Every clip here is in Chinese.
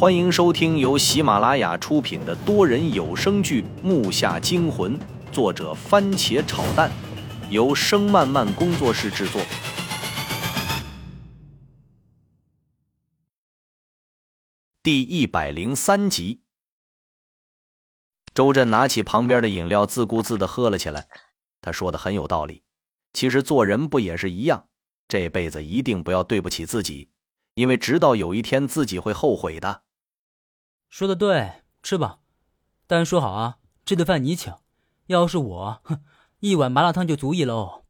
欢迎收听由喜马拉雅出品的多人有声剧《木下惊魂》，作者番茄炒蛋，由声漫漫工作室制作。第一百零三集，周震拿起旁边的饮料，自顾自的喝了起来。他说的很有道理，其实做人不也是一样？这辈子一定不要对不起自己，因为直到有一天自己会后悔的。说的对，吃吧，但说好啊，这顿饭你请。要是我，哼，一碗麻辣烫就足以喽。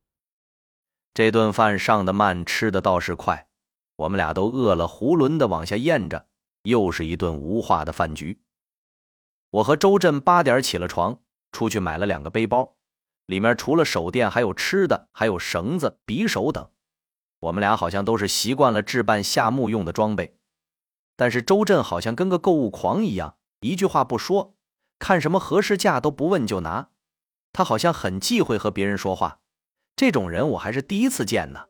这顿饭上的慢，吃的倒是快，我们俩都饿了，囫囵的往下咽着。又是一顿无话的饭局。我和周震八点起了床，出去买了两个背包，里面除了手电，还有吃的，还有绳子、匕首等。我们俩好像都是习惯了置办夏目用的装备，但是周震好像跟个购物狂一样，一句话不说，看什么合适价都不问就拿。他好像很忌讳和别人说话，这种人我还是第一次见呢。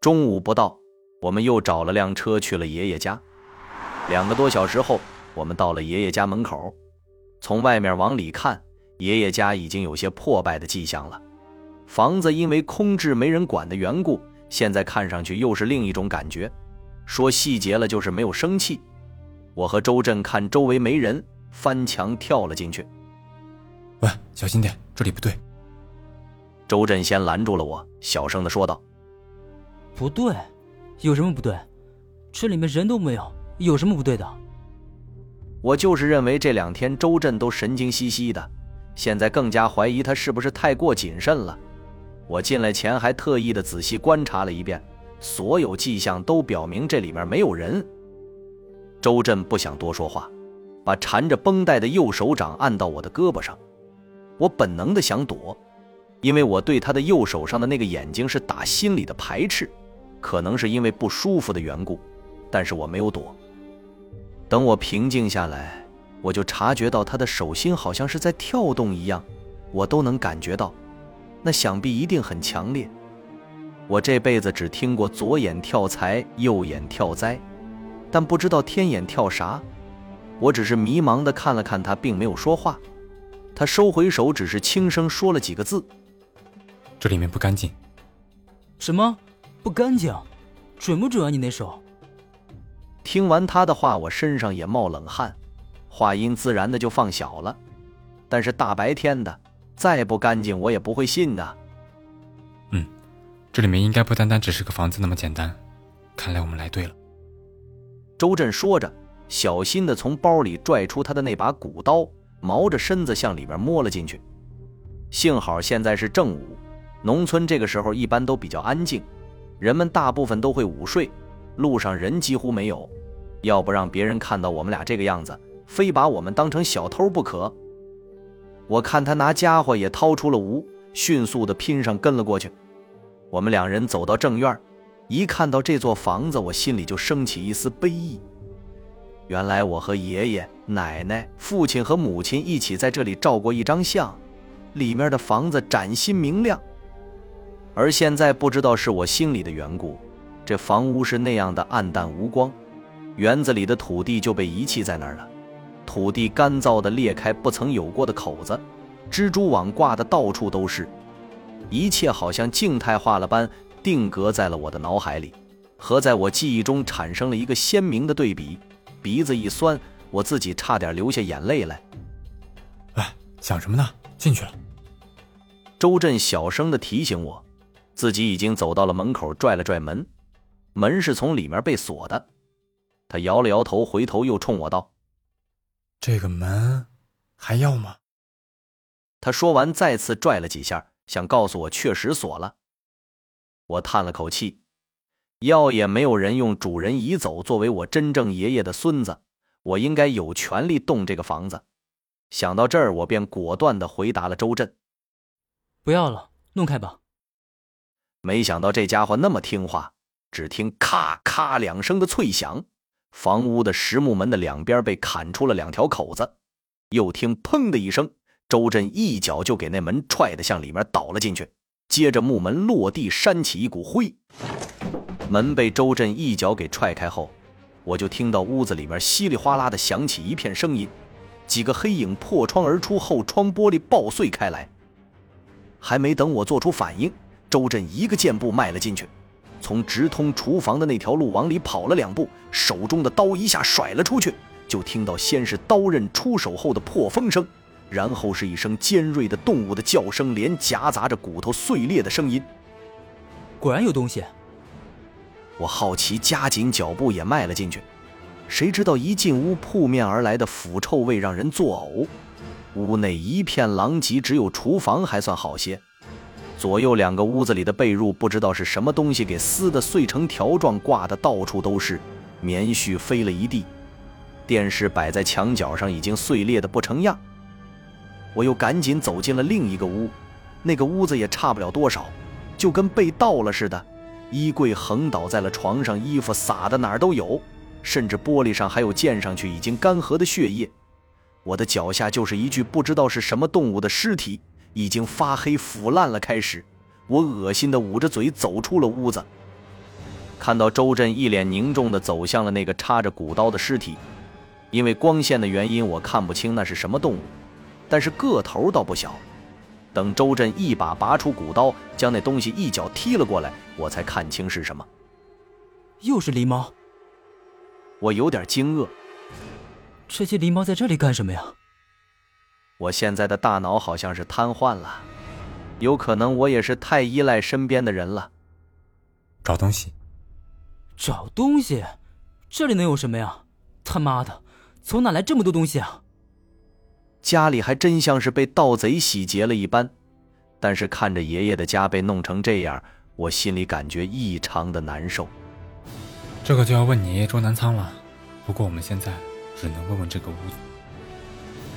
中午不到，我们又找了辆车去了爷爷家。两个多小时后，我们到了爷爷家门口。从外面往里看，爷爷家已经有些破败的迹象了。房子因为空置没人管的缘故，现在看上去又是另一种感觉。说细节了，就是没有生气。我和周震看周围没人，翻墙跳了进去。喂，小心点，这里不对。周震先拦住了我，小声的说道：“不对，有什么不对？这里面人都没有。”有什么不对的？我就是认为这两天周震都神经兮兮的，现在更加怀疑他是不是太过谨慎了。我进来前还特意的仔细观察了一遍，所有迹象都表明这里面没有人。周震不想多说话，把缠着绷带的右手掌按到我的胳膊上。我本能的想躲，因为我对他的右手上的那个眼睛是打心里的排斥，可能是因为不舒服的缘故，但是我没有躲。等我平静下来，我就察觉到他的手心好像是在跳动一样，我都能感觉到，那想必一定很强烈。我这辈子只听过左眼跳财，右眼跳灾，但不知道天眼跳啥。我只是迷茫地看了看他，并没有说话。他收回手，只是轻声说了几个字：“这里面不干净。”什么？不干净？准不准啊？你那手？听完他的话，我身上也冒冷汗，话音自然的就放小了。但是大白天的，再不干净我也不会信的。嗯，这里面应该不单单只是个房子那么简单，看来我们来对了。周震说着，小心的从包里拽出他的那把古刀，毛着身子向里面摸了进去。幸好现在是正午，农村这个时候一般都比较安静，人们大部分都会午睡。路上人几乎没有，要不让别人看到我们俩这个样子，非把我们当成小偷不可。我看他拿家伙也掏出了无，迅速的拼上跟了过去。我们两人走到正院，一看到这座房子，我心里就升起一丝悲意。原来我和爷爷、奶奶、父亲和母亲一起在这里照过一张相，里面的房子崭新明亮。而现在不知道是我心里的缘故。这房屋是那样的暗淡无光，园子里的土地就被遗弃在那儿了。土地干燥的裂开不曾有过的口子，蜘蛛网挂的到处都是，一切好像静态化了般定格在了我的脑海里，和在我记忆中产生了一个鲜明的对比。鼻子一酸，我自己差点流下眼泪来。哎，想什么呢？进去了。周震小声的提醒我，自己已经走到了门口，拽了拽门。门是从里面被锁的，他摇了摇头，回头又冲我道：“这个门还要吗？”他说完，再次拽了几下，想告诉我确实锁了。我叹了口气，要也没有人用主人移走作为我真正爷爷的孙子，我应该有权利动这个房子。想到这儿，我便果断的回答了周震：“不要了，弄开吧。”没想到这家伙那么听话。只听咔咔两声的脆响，房屋的实木门的两边被砍出了两条口子。又听砰的一声，周震一脚就给那门踹得向里面倒了进去。接着木门落地，扇起一股灰，门被周震一脚给踹开后，我就听到屋子里面稀里哗啦的响起一片声音，几个黑影破窗而出，后窗玻璃爆碎开来。还没等我做出反应，周震一个箭步迈了进去，从直通厨房的那条路往里跑了两步，手中的刀一下甩了出去，就听到先是刀刃出手后的破风声，然后是一声尖锐的动物的叫声，连夹杂着骨头碎裂的声音。果然有东西。我好奇，加紧脚步也迈了进去。谁知道一进屋，扑面而来的腐臭味让人作呕。屋内一片狼藉，只有厨房还算好些。左右两个屋子里的被褥，不知道是什么东西给撕的碎成条状，挂的到处都是，棉絮飞了一地。电视摆在墙角上，已经碎裂的不成样。我又赶紧走进了另一个屋，那个屋子也差不了多少，就跟被盗了似的。衣柜横倒在了床上，衣服撒的哪儿都有，甚至玻璃上还有溅上去已经干涸的血液。我的脚下就是一具不知道是什么动物的尸体，已经发黑腐烂了。开始，我恶心的捂着嘴走出了屋子，看到周震一脸凝重地走向了那个插着骨刀的尸体。因为光线的原因，我看不清那是什么动物，但是个头倒不小。等周震一把拔出骨刀，将那东西一脚踢了过来，我才看清是什么。又是狸猫。我有点惊愕。这些狸猫在这里干什么呀？我现在的大脑好像是瘫痪了，有可能我也是太依赖身边的人了。找东西。找东西？这里能有什么呀？他妈的，从哪来这么多东西啊？家里还真像是被盗贼洗劫了一般，但是看着爷爷的家被弄成这样，我心里感觉异常的难受。这个就要问你爷爷周南仓了，不过我们现在只能问问这个屋子。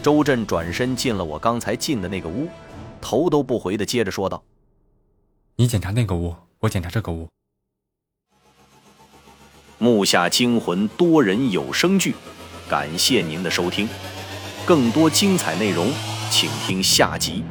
周震转身进了我刚才进的那个屋，头都不回的接着说道：“你检查那个屋，我检查这个屋。”木下惊魂多人有声剧，感谢您的收听。更多精彩内容，请听下集。